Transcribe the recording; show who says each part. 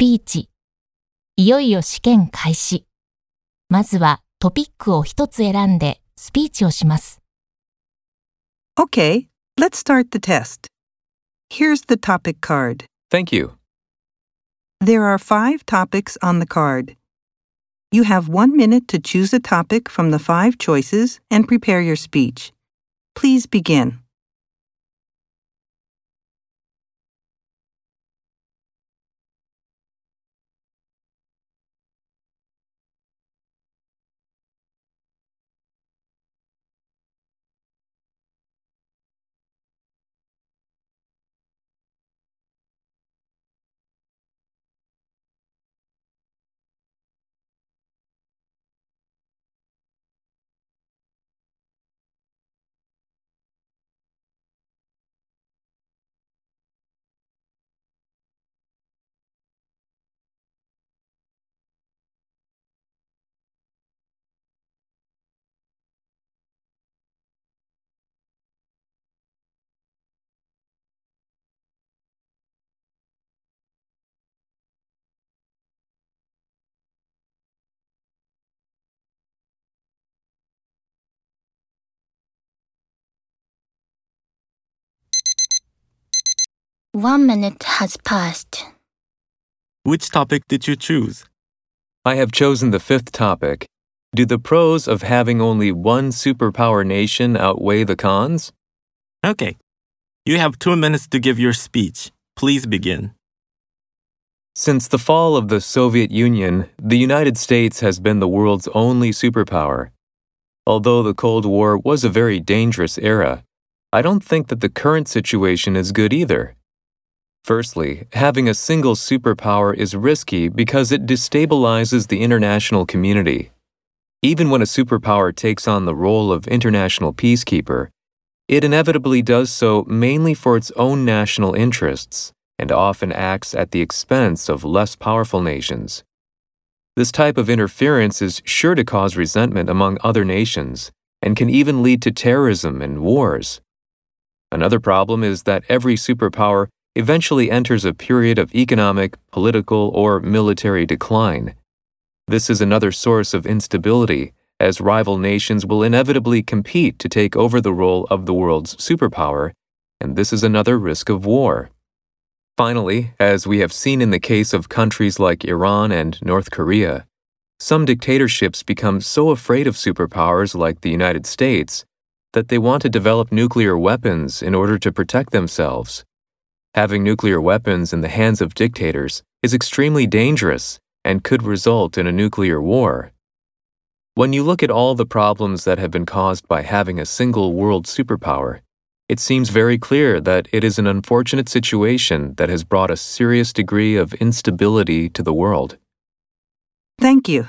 Speaker 1: ピーチ。いよいよ試験開始。まずはトピックを一つ選んでスピーチをします。
Speaker 2: Okay, let's start the test. Here's the topic card.
Speaker 3: Thank you.
Speaker 2: There are five topics on the card. You have one minute to choose a topic from the five choices and prepare your speech. Please begin.
Speaker 4: 'One minute has passed.
Speaker 5: Which topic did you choose?
Speaker 3: I have chosen the fifth topic. Do the pros of having only one superpower nation outweigh the cons?
Speaker 5: Okay. You have two minutes to give your speech. Please begin.
Speaker 3: Since the fall of the Soviet Union, the United States has been the world's only superpower. Although the Cold War was a very dangerous era, I don't think that the current situation is good either. Firstly, having a single superpower is risky because it destabilizes the international community. Even when a superpower takes on the role of international peacekeeper, it inevitably does so mainly for its own national interests and often acts at the expense of less powerful nations. This type of interference is sure to cause resentment among other nations and can even lead to terrorism and wars. Another problem is that every superpower eventually enters a period of economic, political, or military decline. This is another source of instability, as rival nations will inevitably compete to take over the role of the world's superpower, and this is another risk of war. Finally, as we have seen in the case of countries like Iran and North Korea, some dictatorships become so afraid of superpowers like the United States that they want to develop nuclear weapons in order to protect themselves. Having nuclear weapons in the hands of dictators is extremely dangerous and could result in a nuclear war. When you look at all the problems that have been caused by having a single world superpower, it seems very clear that it is an unfortunate situation that has brought a serious degree of instability to the world.
Speaker 2: Thank you.